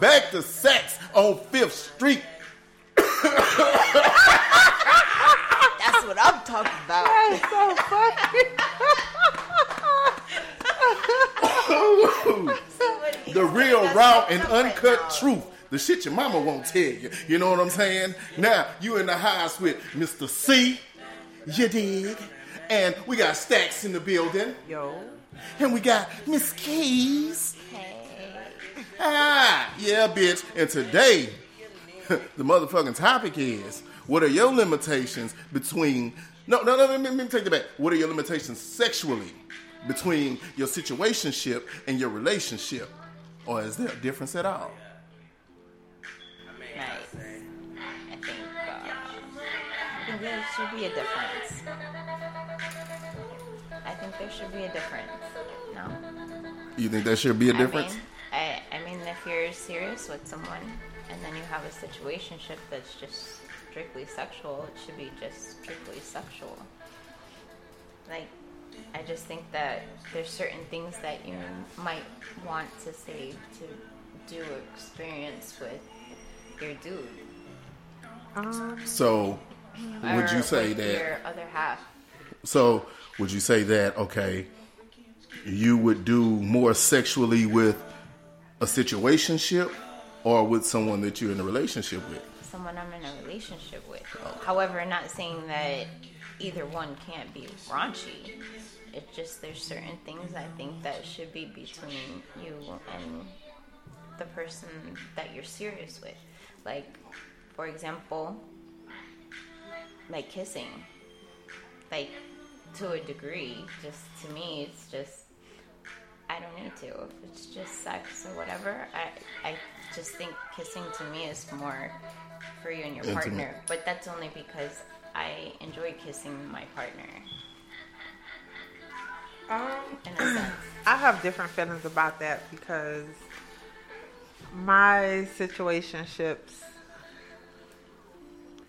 back to sex on Fifth Street. That's what I'm talking about. That's so funny. the real, raw, and uncut truth. The shit your mama won't tell you. You know what I'm saying? Now, you in the house with Mr. C. You dig? And we got Stacks in the building. Yo. And we got Miss Keys. Ah, yeah, bitch. And today, the motherfucking topic is what are your limitations between. No, no, no, let me, let me take it back. What are your limitations sexually between your situationship and your relationship? Or is there a difference at all? Nice. I think, uh, I think there should be a difference. I think there should be a difference. No. You think there should be a difference? I, mean, you're serious with someone and then you have a situationship that's just strictly sexual, it should be just strictly sexual. Like, I just think that there's certain things that you might want to save to do experience with your dude. Um, so, would you say with that? your other half? So, would you say that, okay, you would do more sexually with a situationship or with someone that you're in a relationship with? someone I'm in a relationship with. However, not saying that either one can't be raunchy. It's just there's certain things I think that should be between you and the person that you're serious with. Like, for example, like kissing. Like, to a degree, just to me, it's just I don't need to. If it's just sex or whatever, I I just think kissing to me is more for you and your Intimate. partner. But that's only because I enjoy kissing my partner um, in a sense. I have different feelings about that because my situationships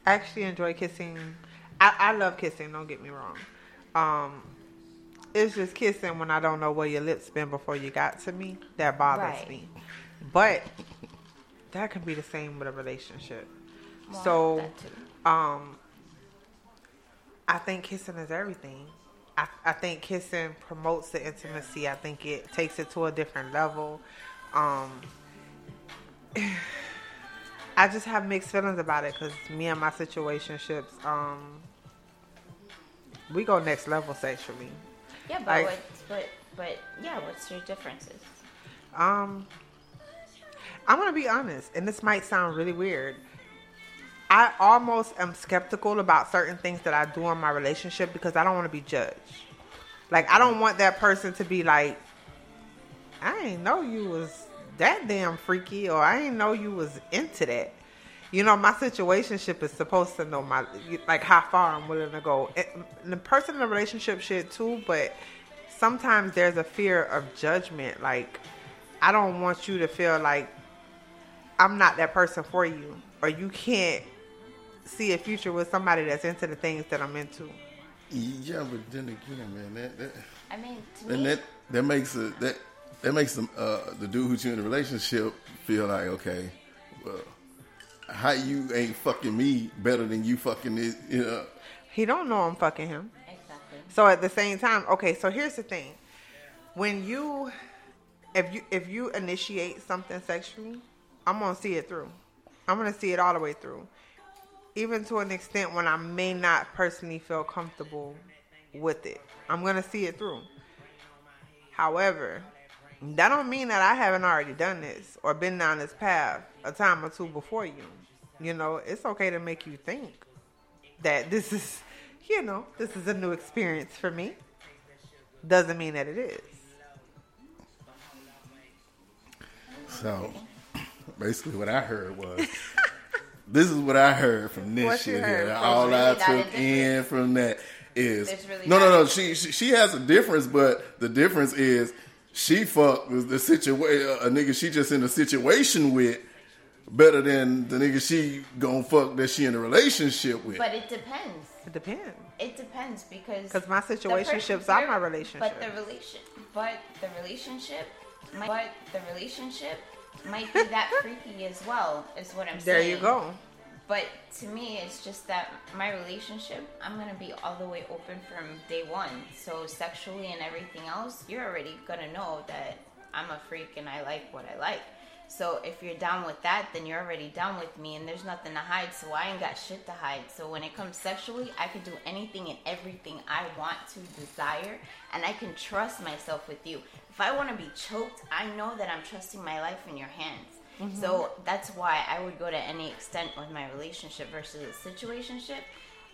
I actually enjoy kissing. I, I love kissing, don't get me wrong. Um, it's just kissing when I don't know where your lips been before you got to me. That bothers Right. me. But that can be the same with a relationship. Well, so um, I think kissing is everything. I, I think kissing promotes the intimacy. I think it takes it to a different level. Um, I just have mixed feelings about it because me and my situationships, um, we go next level sexually. Yeah, but like- what's, but but yeah, what's your differences? Um, I'm gonna be honest, and this might sound really weird. I almost am skeptical about certain things that I do in my relationship because I don't want to be judged. Like I don't want that person to be like, I ain't know you was that damn freaky, or I ain't know you was into that. You know, my situationship is supposed to know my like how far I'm willing to go. And the person in the relationship shit too, but sometimes there's a fear of judgment. Like I don't want you to feel like I'm not that person for you, or you can't see a future with somebody that's into the things that I'm into. Yeah, but then again, man, that that, I mean, to and me, that, that makes it that that makes them uh, the dude who's you in the relationship feel like okay, well, how you ain't fucking me better than you fucking this, you know? He don't know I'm fucking him. exactly. So at the same time, okay, so here's the thing. When you if you if you initiate something sexually, I'm gonna see it through. I'm gonna see it all the way through. Even to an extent when I may not personally feel comfortable with it. I'm gonna see it through. However, that don't mean that I haven't already done this or been down this path a time or two before you. You know, it's okay to make you think that this is, you know, this is a new experience for me. Doesn't mean that it is. So basically, what I heard was. This is what I heard from this What shit here. All really I took in from that is really no, no, no. She, she she has a difference, but the difference is she fucked with the situation a nigga she just in a situation with better than the nigga she gon' fuck that she in a relationship with. But it depends. It depends. It depends because because my the situationships person- are my relationship. But the relation, but the relationship, my, but the relationship might be that freaky as well. Is what I'm There saying. There you go. But to me, it's just that my relationship, I'm gonna be all the way open from day one. So sexually and everything else, you're already gonna know that I'm a freak and I like what I like. So if you're down with that, then you're already down with me, and there's nothing to hide. So I ain't got shit to hide. So when it comes sexually, I can do anything and everything I want to desire, and I can trust myself with you. If I want to be choked, I know that I'm trusting my life in your hands. Mm-hmm. So that's why I would go to any extent with my relationship versus a situationship.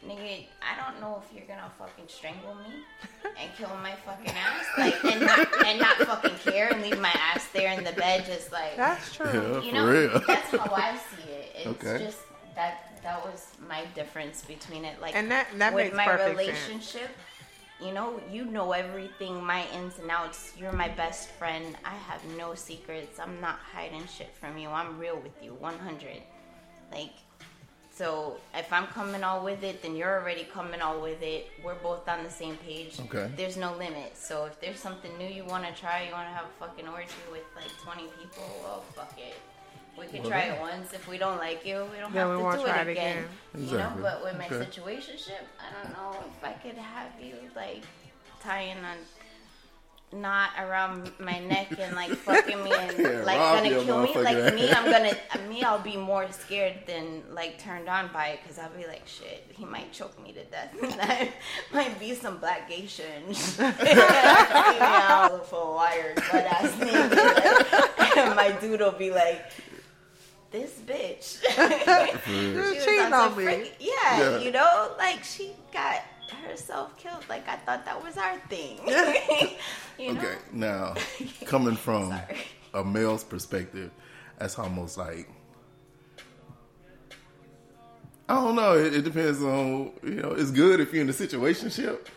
Nigga, I don't know if you're gonna fucking strangle me and kill my fucking ass, like, and not, and not fucking care and leave my ass there in the bed, just like, That's true. Yeah, you for know, real. that's how I see it. It's Okay. just that that was my difference between it. Like, And that- that with makes my relationship. sense. You know, you know everything, my ins and outs. You're my best friend. I have no secrets. I'm not hiding shit from you. I'm real with you, 100. Like, so if I'm coming all with it, then you're already coming all with it. We're both on the same page. Okay. There's no limit. So if there's something new you want to try, you want to have a fucking orgy with like 20 people, well, fuck it. We can Well, try it once. If we don't like you, we don't Then have we to won't do try it it again. again. You know, but with my Okay. situationship, I don't know if I could have you like tying a knot around my neck and like fucking me and Yeah, like gonna kill me. Like me. I'm gonna me. I'll be more scared than like turned on by it because I'll be like, shit, he might choke me to death. that might be some black Asian. yeah, for wires, butt ass nigga. and my dude will be like. This bitch. You She was cheating on on me. freaky- yeah, Yeah. you know, like she got herself killed. Like I thought that was our thing. you know? Okay, now coming from a male's perspective, that's almost like I don't know. It, it depends on you know. It's good if you're in a situationship,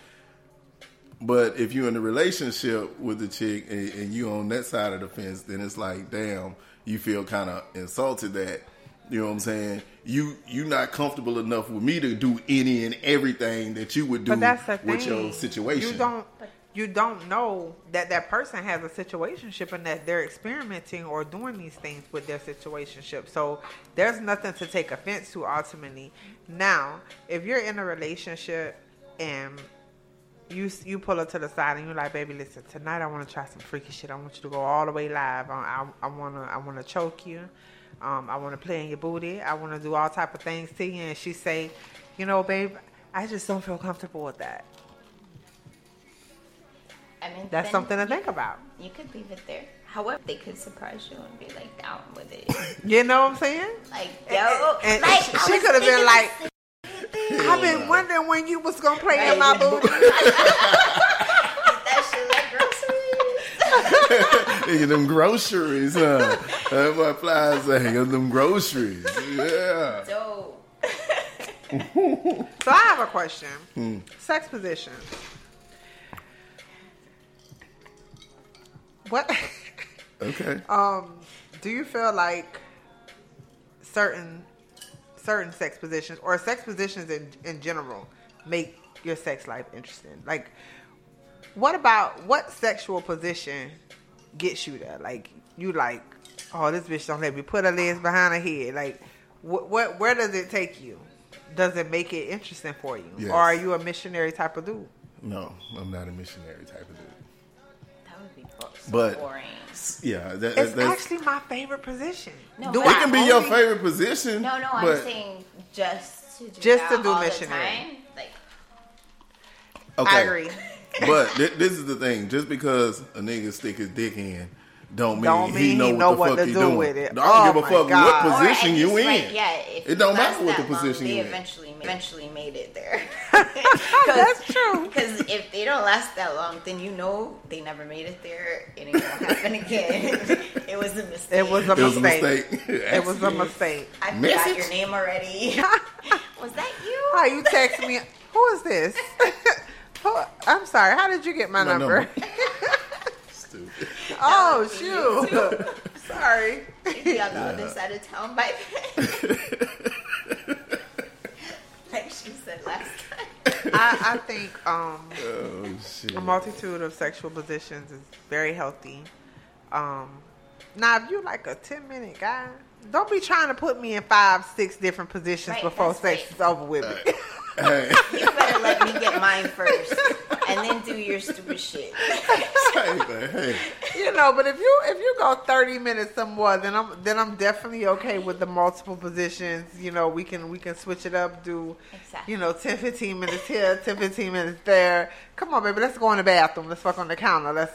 but if you're in a relationship with the chick and, and you on that side of the fence, then it's like, damn, you feel kind of insulted that you know what I'm saying. You you're not comfortable enough with me to do any and everything that you would do But that's the thing. with your situation. You don't. You don't know that that person has a situationship and that they're experimenting or doing these things with their situationship. So there's nothing to take offense to ultimately. Now, if you're in a relationship and you you pull her to the side and you're like, baby, listen, tonight I want to try some freaky shit. I want you to go all the way live. I, I, I wanna I wanna choke you. Um, I want to play in your booty. I want to do all type of things to you. And she say, you know, babe, I just don't feel comfortable with that. I mean, That's something to think could- about. You could leave it there. However, they could surprise you and be like down with it. You know what I'm saying? Like, yo, And like, she, I she could have been like, the I've been wondering when you was gonna play in Right. my booty. that shit like groceries. Get them groceries, huh? That's what flies say. Get them groceries. Yeah. Dope. So I have a question. Sex position. What? Okay. um, do you feel like certain certain sex positions or sex positions in in general make your sex life interesting? Like, what about what sexual position gets you there? Like, you like, oh, this bitch don't let me put her legs behind her head. Like, what, what where does it take you? Does it make it interesting for you, Yes. or are you a missionary type of dude? No, I'm not a missionary type of dude. But- boring. Yeah, that, It's that's, actually my favorite position. No, Do it I can be your favorite position. No, no, I'm saying just to do Just that to do all missionary. The time. Like, Okay. I agree. but th- this is the thing: just because a nigga stick his dick in, don't mean, Don't he know he what know the what fuck to he do doing. with it. I don't Oh give a oh fuck God. what position you in. like, yeah, It don't matter what the that long, position they you in. eventually eventually made it there. That's true. Because if they don't last that long, then you know they never made it there. It ain't gonna happen again. it was a mistake. It was a It was a mistake. mistake. It was a mistake. I forgot your name already. was that you? How you text me? Who is this? I'm sorry. How did you get my, My number? number. Stupid. oh was me shoot! sorry. Maybe on the other side of town by then. like she said last time. I, I think um, Oh a multitude of sexual positions is very healthy. Um, Now, if you like a ten minute guy, don't be trying to put me in five, six different positions Right, before sex right. is over with. me. Hey, You better let me get mine first, and then do your stupid shit. hey, man, hey. you know, but if you if you go thirty minutes or more, then I'm then I'm definitely okay with the multiple positions. You know, we can we can switch it up, do Exactly. you know 10, 15 minutes here, 10, 15 minutes there. Come on, baby, let's go in the bathroom. Let's fuck on the counter. Let's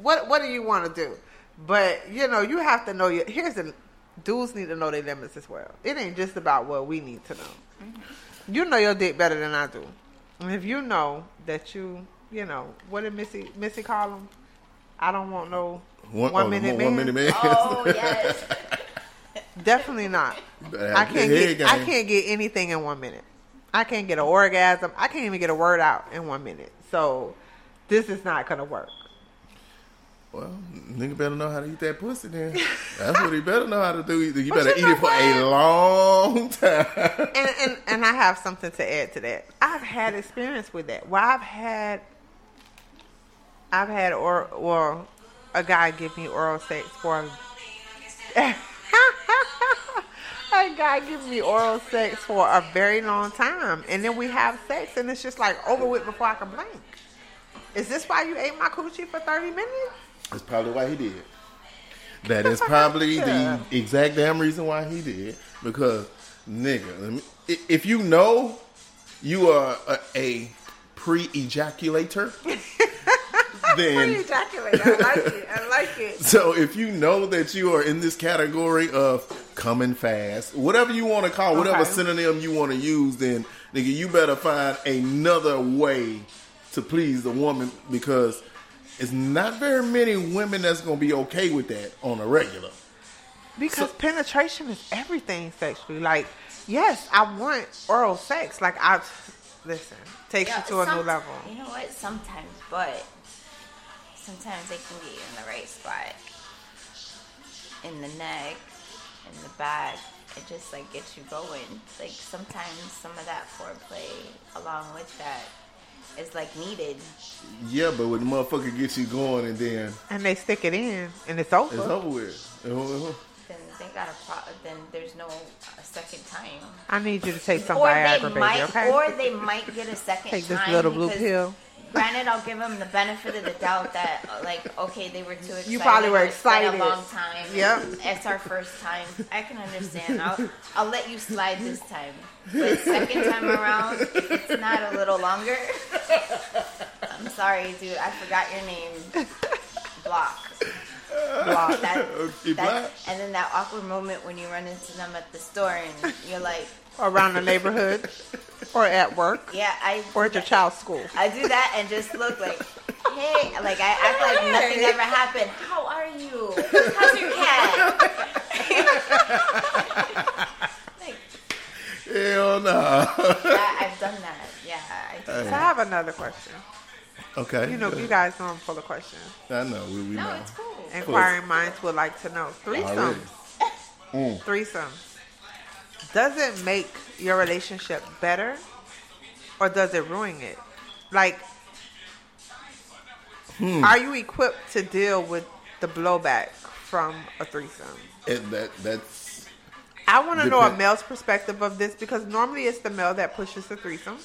what what do you want to do? But you know, you have to know your. Here's the dudes need to know their limits as well. It ain't just about what we need to know. Mm-hmm. You know your dick better than I do, and if you know that you, you know, what did Missy Missy call them? I don't want no One, oh, one oh, minute one, man. minute man. Oh yes. Definitely not. better have I a can't get head I can't get anything in one minute. I can't get an orgasm. I can't even get a word out in one minute. So this is not gonna work. Well, nigga better know how to eat that pussy then. That's what he better know how to do. You But better you eat it for what? a long time. And, and and I have something to add to that. I've had experience with that. Well, I've had I've had or or a guy give me oral sex for a guy give me oral sex for a very long time, and then we have sex, and it's just like over with before I can blink. Is this why you ate my coochie for thirty minutes? That's probably why he did. That is probably the exact damn reason why he did. Because, nigga, let me, if you know you are a, a pre-ejaculator, then ejaculate. I like it. I like it. so if you know that you are in this category of coming fast, whatever you want to call, whatever Okay. synonym you want to use, then nigga, you better find another way to please the woman because it's not very many women that's gonna be okay with that on a regular. Because So- penetration is everything sexually. Like, yes, I want oral sex. Like, I listen, takes Yeah, you to a new level. You know what? Sometimes, but sometimes they can get you in the right spot, in the neck, in the back. It just like gets you going. Like sometimes some of that foreplay along with that is like needed. Yeah, but when the motherfucker gets you going and then And they stick it in, and it's over. it's over with. Uh-huh. Then they got a pro. Then there's no uh, second time. I need you to take some or Viagra, they baby. might, okay. or they might get a second Take this little blue pill. Granted, I'll give them the benefit of the doubt that, like, okay, they were too excited. You probably were or it's been excited. A long time. Yep. It's our first time. I can understand. I'll, I'll let you slide this time. But second time around, it's not a little longer, I'm sorry, dude. I forgot your name. Block. Block. That, Okay, that, block. and then that awkward moment when you run into them at the store and you're like, Around the neighborhood, or at work, yeah, I. or at your child's school. I do that and just look like, hey, like I act like nothing ever happened. How are you? How's your cat? like, Hell no. yeah, I've done that. Yeah, I do. So I have another question. okay. You know, you guys know I'm full of questions. I know. We, we No, know. it's cool. Inquiring minds would like to know. Already. Mm. Threesomes. Threesomes. Does it make your relationship better or does it ruin it? Like, Hmm. are you equipped to deal with the blowback from a threesome? And that that's I want to know a male's perspective of this because normally it's the male that pushes the threesome.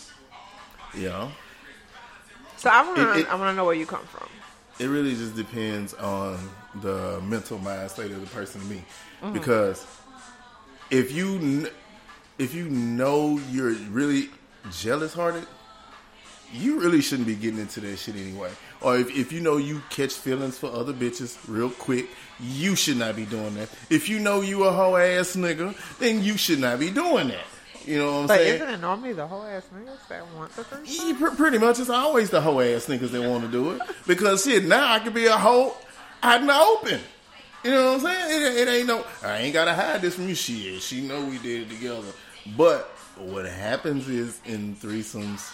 Yeah. So I want to. I want to know where you come from. it really just depends on the mental mind state of the person to me because if you if you know you're really jealous hearted you really shouldn't be getting into that shit anyway or if, if you know you catch feelings for other bitches real quick you should not be doing that if you know you a hoe ass nigga then you should not be doing that you know what i'm But saying But isn't it normally the whole ass niggas that want the threesome? yeah, pr- pretty much, it's always the hoe ass niggas that want to do it because shit. Now I could be a hoe out in the open. You know what I'm saying? It, it ain't no. I ain't gotta hide this from you. Shit, she know we did it together. But what happens is in threesomes,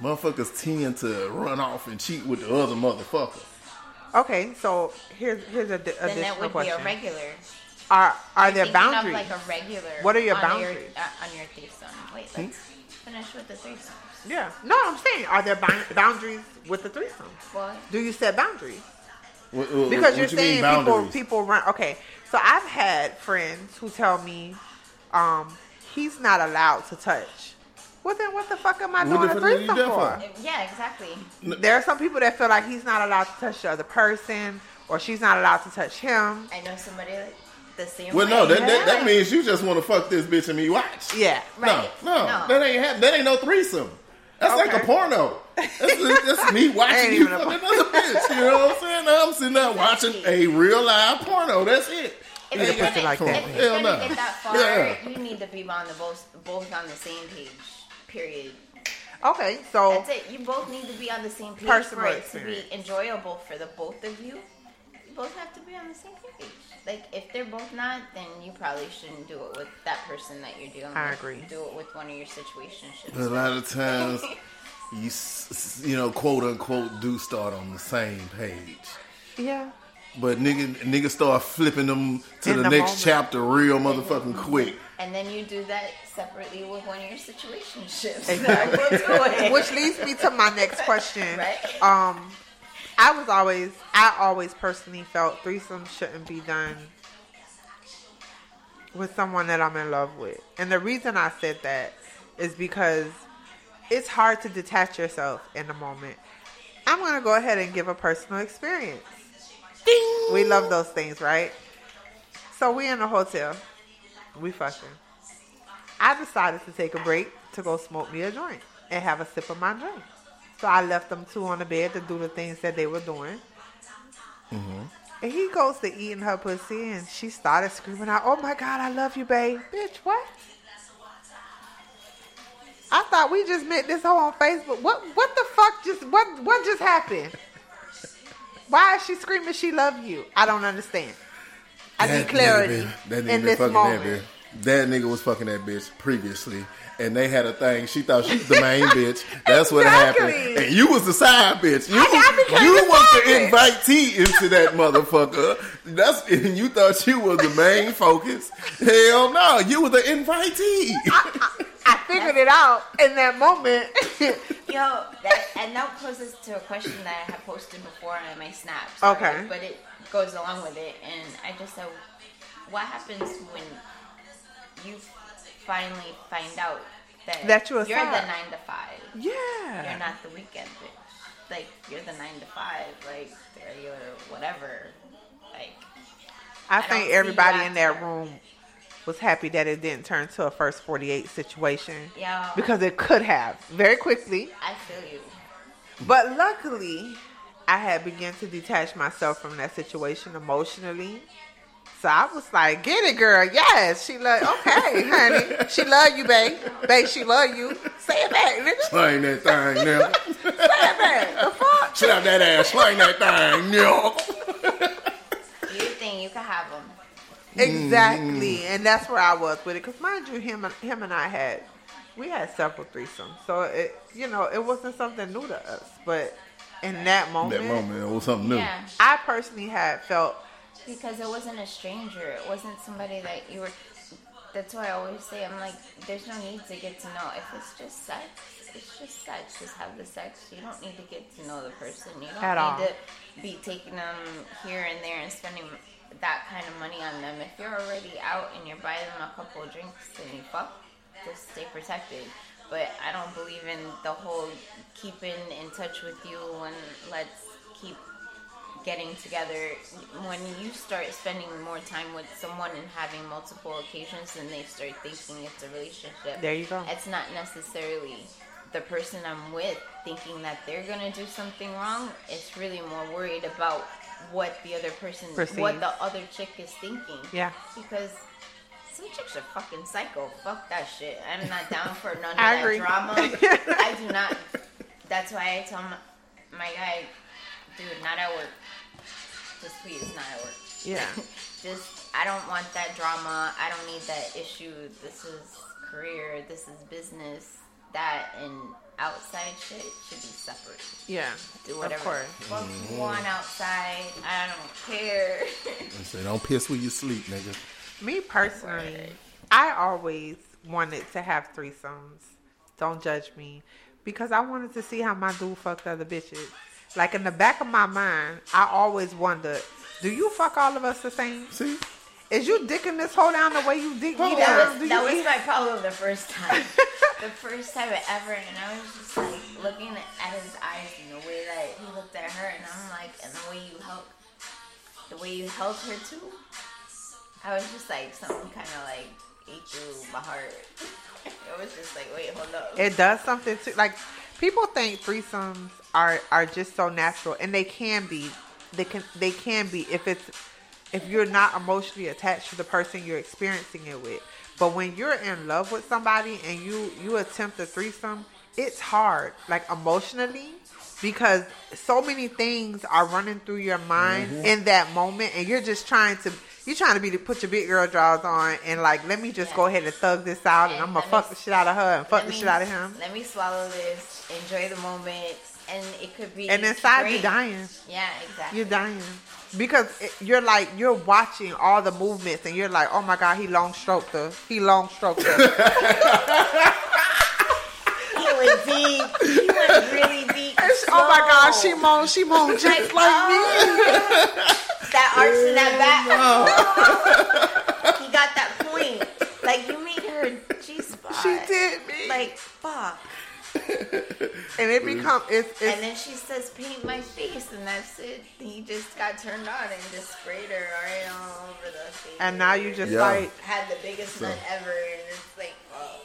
motherfuckers tend to run off and cheat with the other motherfucker. Okay, so here's here's a di- Then additional that would question. be a regular. Are are there Thinking of boundaries? like a regular. What are your on boundaries? Your, uh, on your threesome. Wait, let's finish with the threesome. yeah. No, I'm saying, are there boundaries with the threesome? What? Do you set boundaries? What- what- Because what you're you saying people people run. Okay, so I've had friends who tell me, um, he's not allowed to touch. Well, then what the fuck am I What doing the a fuck are you threesome for? for? Yeah, exactly. There are some people that feel like he's not allowed to touch the other person, or she's not allowed to touch him. I know somebody like the same Well, way. no, that, that, that means you just want to fuck this bitch and me watch. Yeah. Right. No, no, No. that ain't hap- that ain't no threesome. That's like a porno. That's, that's me watching you even a fuck another bitch. You know what I'm saying? I'm sitting there watching a real live porno. That's it. If Yeah, you're gonna, like that. if you're Hell gonna no. get that far, Yeah. you need to be on the both both on the same page. Period. Okay, so That's it. You both need to be on the same page for it to be enjoyable for the both of you. You both have to be on the same page. Like if they're both not, then you probably shouldn't do it with that person that you're dealing I with. agree. Do it with one of your situationships. A lot of times, you s- s- you know, quote unquote, do start on the same page. yeah, But nigga, nigga start flipping them to In the, the next moment. chapter real motherfucking quick. And then you do that separately with one of your situationships. Exactly. We'll do it. which leads me to my next question. Right. Um, I was always, I always personally felt threesomes shouldn't be done with someone that I'm in love with, and the reason I said that is because it's hard to detach yourself in the moment. I'm gonna go ahead and give a personal experience. We love those things, right? So we in a hotel, we fucking. I decided to take a break to go smoke me a joint and have a sip of my drink. So I left them two on the bed to do the things that they were doing. Mm-hmm. And he goes to eating her pussy, and she started screaming out, "Oh my God, I love you, babe, bitch! What? I thought we just met this hoe on Facebook. What? What the fuck? Just what? What just happened? Why is she screaming she love you? I don't understand. I need That clarity been- that nigga in this moment. That, bitch. That nigga was fucking that bitch previously, and they had a thing. She thought she was the main bitch. That's what Exactly. happened. And you was the side bitch. You, I- I became you the was the invitee into that motherfucker. That's and you thought you was the main focus. Hell no, you were the invitee. I figured it out in that moment. Yo, that, and that poses to a question that I had posted before on my snaps. right? Okay. But it goes along with it, and I just said, what happens when you finally find out that, That you're you're the nine to five? yeah. You're not the weekend bitch. Like you're the nine to five, like regular whatever. Like I don't think everybody in that room was happy that it didn't turn to a first 48 situation yeah, because it could have very quickly. I feel you. But luckily, I had begun to detach myself from that situation emotionally. So I was like, "Get it, girl. Yes, she love. Okay, honey, she love you, babe. Babe, she love you. Say it back, nigga. Slang that thing now. Say it back. The fuck? Shut out that ass. Slang that thing now. You think you can have them? Exactly, and that's where I was with it. Cause mind you, him him and I had we had several threesomes, so it you know it wasn't something new to us. But in that moment, That moment it was something new. Yeah, I personally had felt because it wasn't a stranger. It wasn't somebody that you were. That's why I always say I'm like, there's no need to get to know. If it's just sex, it's just sex. Just have the sex. You don't need to get to know the person. You don't At need all. to be taking them here and there and spending that kind of money on them. If you're already out and you're buying them a couple of drinks and you fuck, just stay protected. But I don't believe in the whole keeping in touch with you and let's keep getting together when you start spending more time with someone and having multiple occasions then they start thinking it's a relationship There you go. it's not necessarily the person i'm with thinking that they're gonna do something wrong it's really more worried about what the other person what the other chick is thinking Yeah. because some chicks are fucking psycho. Fuck that shit. I'm not down for none of that drama. I do not. That's why I tell my, my guy, dude, not at work. Just please, not at work. yeah. Just, I don't want that drama. I don't need that issue. This is career. This is business. That and outside shit should be separate. Yeah, Do whatever of course. the fuck you want outside. I don't care. I say, don't piss where you sleep, nigga. Me personally, I always wanted to have threesomes. Don't judge me, because I wanted to see how my dude fucked other bitches, like in the back of my mind, I always wondered, do you fuck all of us the same? See, Is you dicking this hole down the way you dick me down? That was, you that was eat- my problem the first time. the first time ever, and I was just like looking at his eyes and the way that he looked at her, and I'm like, and the way you held, the way you held her too. I was just like, something kind of like ate through my heart. It was just like, wait, hold up. It does something too. Like people think threesomes are are just so natural, and they can be. They can they can be if it's if you're not emotionally attached to the person you're experiencing it with. But when you're in love with somebody and you you attempt a threesome, it's hard, like emotionally, because so many things are running through your mind Mm-hmm. in that moment, and you're just trying to. You're trying to be to put your big girl drawers on and like let me just go ahead and thug this out and, And I'm gonna fuck me- the shit out of her and fuck Let the me- shit out of him. Let me swallow this, enjoy the moment, and it could be. And inside great. you're dying. Yeah, exactly. You're dying. Because it, you're like you're watching all the movements and you're like, oh my god, he long stroked her. He long stroked her. He went deep. He went really deep. Oh my god, she slow. moaned, she moaned just like, oh. me. That arch in that back. he got that point. Like you made her G spot. She did me. Like fuck. and it become it's And then she says, "Paint my face," and that's it. He just got turned on and just sprayed her right all over the face. and now you just Yeah. like had the biggest So- nut ever, and it's like, fuck.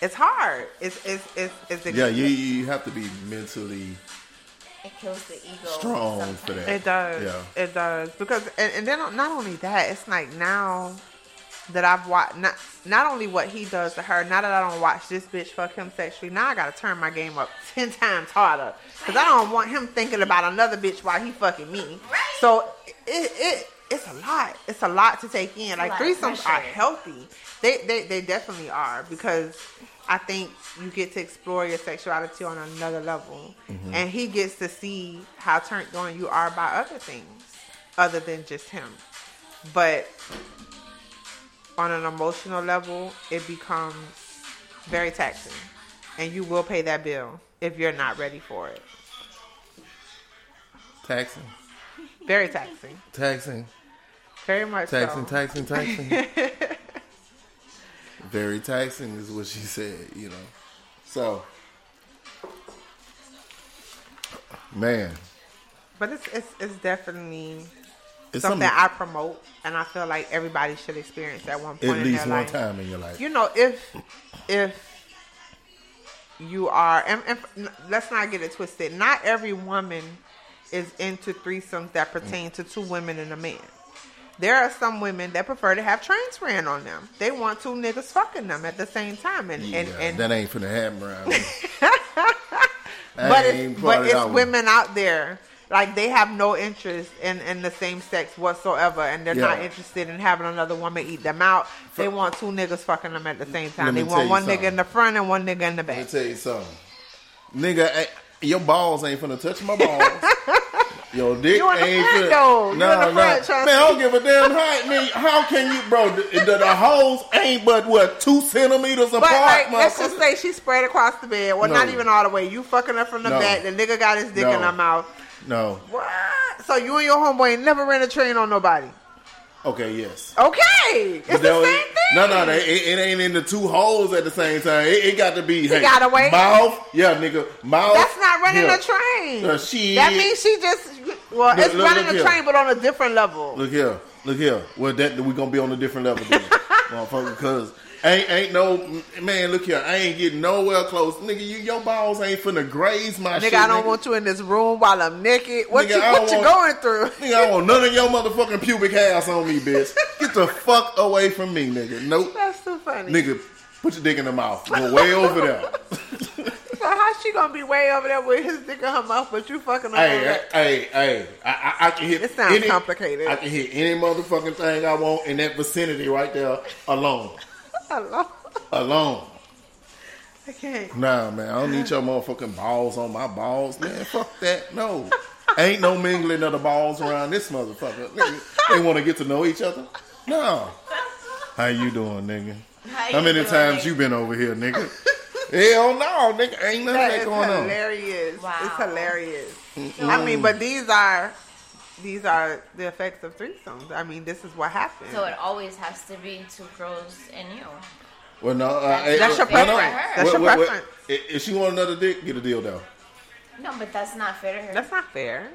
It's hard. It's it's it's it's yeah, you you have to be mentally It kills the ego. strong sometimes. for that. It does. Yeah. It does because and, and then not only that, it's like now that I've watched not not only what he does to her. Now that I don't watch this bitch fuck him sexually, now I gotta turn my game up ten times harder because I don't want him thinking about another bitch while he fucking me. Right. So it it. It's a lot. It's a lot to take in. Like lot of threesomes are healthy. They, they they definitely are because I think you get to explore your sexuality on another level, mm-hmm. and he gets to see how turned on you are by other things other than just him. But on an emotional level, it becomes very taxing, and you will pay that bill if you're not ready for it. Taxing, Very taxing. taxing, Very much taxing, so. taxing, taxing. Very taxing is what she said. You know, so man, But it's it's, it's definitely it's something something I promote, and I feel like everybody should experience at one point at in least their one life. time in your life. You know, if if you are, and, and let's not get it twisted. Not every woman is into threesomes that pertain to two women and a man. There are some women that prefer to have trains ran on them. They want two niggas fucking them at the same time, and yeah, and, and that ain't finna happen around but it's, but it's women out there like they have no interest in, in the same sex whatsoever and they're not interested in having another woman eat them out they want two niggas fucking them at the same time they want one something. nigga in the front and one nigga in the back. Let me tell you something, nigga. Eh, Your balls ain't finna touch my balls. Your dick You in the ain't front. You in No, the no. front, trust Man, I don't give a damn how. Man, how can you, bro? The, the, the holes ain't but what two centimeters apart, like let's just say she spread across the bed well not even all the way you fucking her from the No. back the nigga got his dick No. in her mouth No. what so you and your homeboy ain't never ran a train on nobody Okay. Yes. okay it's the was- same thing No, no, they, it, it ain't in the two holes at the same time. It, it got to be. hey, gotta wait. Mouth, yeah, nigga. Mouth. That's not running a train. Uh, shit. That means she just well, Look, it's look, running look a train, but on a different level. Look here, look here. Well, that we gonna be on a different level, then, motherfucker. Because ain't ain't no man. Look here, I ain't getting nowhere close, nigga. You your balls ain't finna graze my Nigga, shit. I don't want you in this room while I'm naked. What Nigga, you what you want- going through? Nigga, I don't want none of your motherfucking pubic hairs on me, bitch. Get the fuck away from me, nigga. Nope, That's too funny. nigga. Put your dick in the mouth. Go way over there. So how she gonna be way over there with his dick in her mouth, but you fucking her? Hey, hey, hey, hey, I, I, I can hit. It sounds complicated. I can hit any motherfucking thing I want in that vicinity right there alone. Hello? Alone. I can't. Nah, man, I don't need your motherfucking balls on my balls, man. Fuck that. No. Ain't no mingling of the balls around this motherfucker. Nigga, they want to get to know each other? No. How you doing, nigga? How How many doing, times nigga? you been over here, nigga? Hell no, nigga, ain't nothing That that is going on. hilarious. Wow. It's hilarious. I mean, but these are these are the effects of threesomes. I mean, this is what happens. So it always has to be two girls and you. Well, no, uh, That's- hey, that's your no, no. preference. That's Wait, your wait, wait. preference. If if she want another dick, get a deal though. No, but that's not fair to her. That's not fair.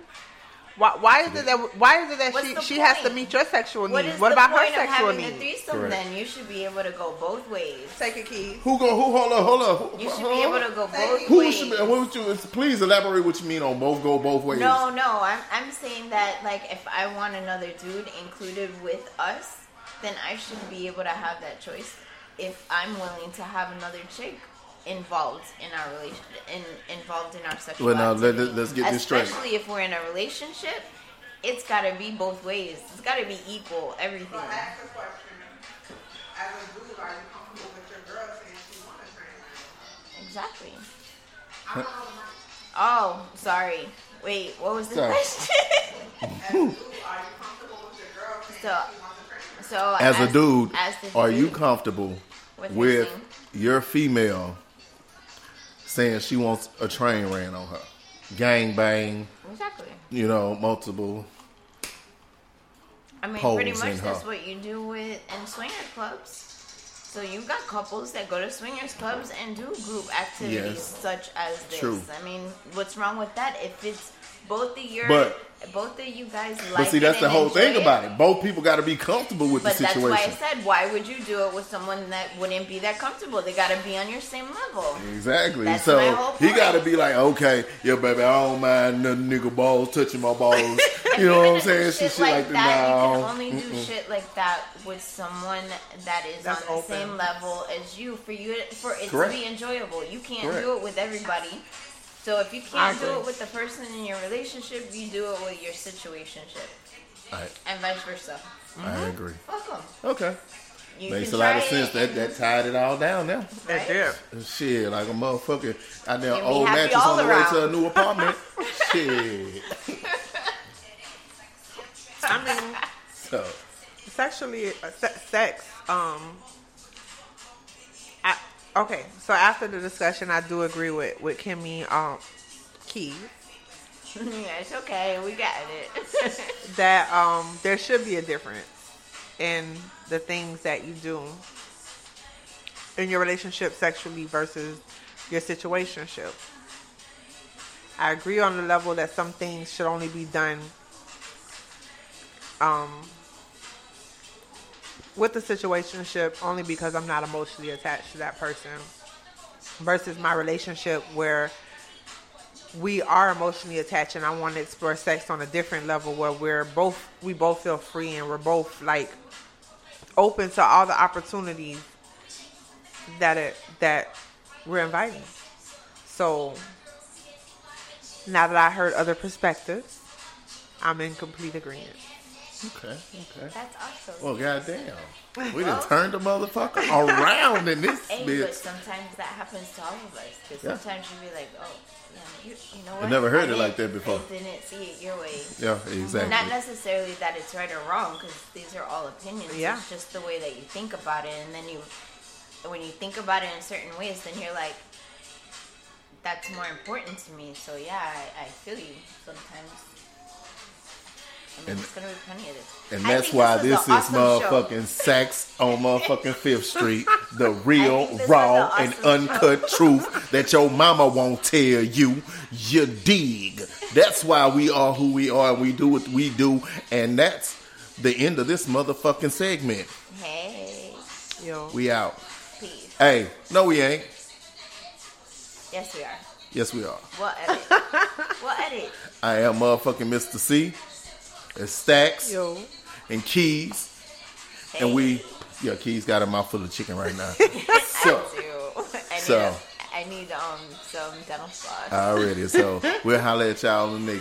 Why, why is it that why is it that What's she she has to meet your sexual needs? is What the about point her of sexual having a needs? threesome? Correct. Then you should be able to go both ways. Take a key. Who go? Who? Hold up, hold up. Who, You should hold be able to go both Who ways. should be? What would you? Please elaborate what you mean on both go both ways. No, no, I'm I'm saying that like if I want another dude included with us, then I should be able to have that choice. If I'm willing to have another chick involved in our relation, in involved in our sexual. Well, now, let, let's get this straight. Especially if we're in a relationship, it's got to be both ways. It's got to be equal. Everything. the question: As a dude, are you comfortable with your girl saying she wants to Exactly. Oh, sorry. Wait, what was the Sorry. question? As a dude, are you comfortable with your girl saying So- she wants to so As a dude, as the are you comfortable With with your female saying she wants a train ran on her, gang bang, Exactly. you know, multiple? I mean, pretty much that's her. what you do with in swinger clubs. So you've got couples that go to swingers clubs and do group activities Yes. such as this. True. I mean, what's wrong with that? If it's both of your, But- both of you guys like But see, it that's the whole thing it, about it. Both people got to be comfortable with But the that's why I said, why would you do it with someone that wouldn't be that comfortable? They got to be on your same level. Exactly. That's so my whole he got to be like, okay, yeah, baby, I don't mind the nigga balls touching my balls. You know what I'm saying? do Shit shit like like that. that. You can only do shit like that with someone that is That's on the open. same level as you for you for it Correct. to be enjoyable. You can't Correct. do it with everybody. So if you can't do it with the person in your relationship, you do it with your situationship, I, and vice versa. I agree. Fuck 'em. Okay. You Makes a lot of sense. That that tied it all down now. That did. Shit, like a motherfucker out there old mattress on the way to a new apartment. Shit. I mean, So sexually, uh, se- sex. Um. Okay, so after the discussion, I do agree with with Kimmy. Um, Key yeah, it's okay. We got it. that um there should be a difference in the things that you do in your relationship sexually versus your situationship. I agree on the level that some things should only be done um with the situationship only because I'm not emotionally attached to that person versus my relationship where we are emotionally attached and I want to explore sex on a different level where we're both we both feel free and we're both like open to all the opportunities that it that we're inviting. So now that I heard other perspectives, I'm in complete agreement. Okay, okay. That's awesome. Well, goddamn, we done turned the motherfucker around in this Hey, but bitch. sometimes that happens to all of us. Because Yeah. sometimes you be like, oh, yeah, you, you know what? I never heard it like that before. I didn't see it your way. Yeah, exactly. Not necessarily that it's right or wrong, because these are all opinions. Yeah. It's just the way that you think about it, and then you, when you think about it in certain ways, then you're like, that's more important to me. So yeah, I, I feel you sometimes. I mean, And- it's gonna be plenty of this. And that's think why was this is an awesome show. motherfucking sex on motherfucking Fifth Street. The real, raw, was an and awesome uncut truth that your mama won't tell you. You dig. That's why we are who we are and we do what we do. And that's the end of this motherfucking segment. Hey, Yo, We out. peace. Hey, no, we ain't. Yes, we are. Yes, we are. We'll edit. we'll edit. I am motherfucking Mr. C. It's Stacks yo, and Keys. Hey, And we, yeah, Keys got a mouthful of chicken right now. I so, do. I need, So. a, I need um some dental floss. already. So we'll holler at y'all in the next.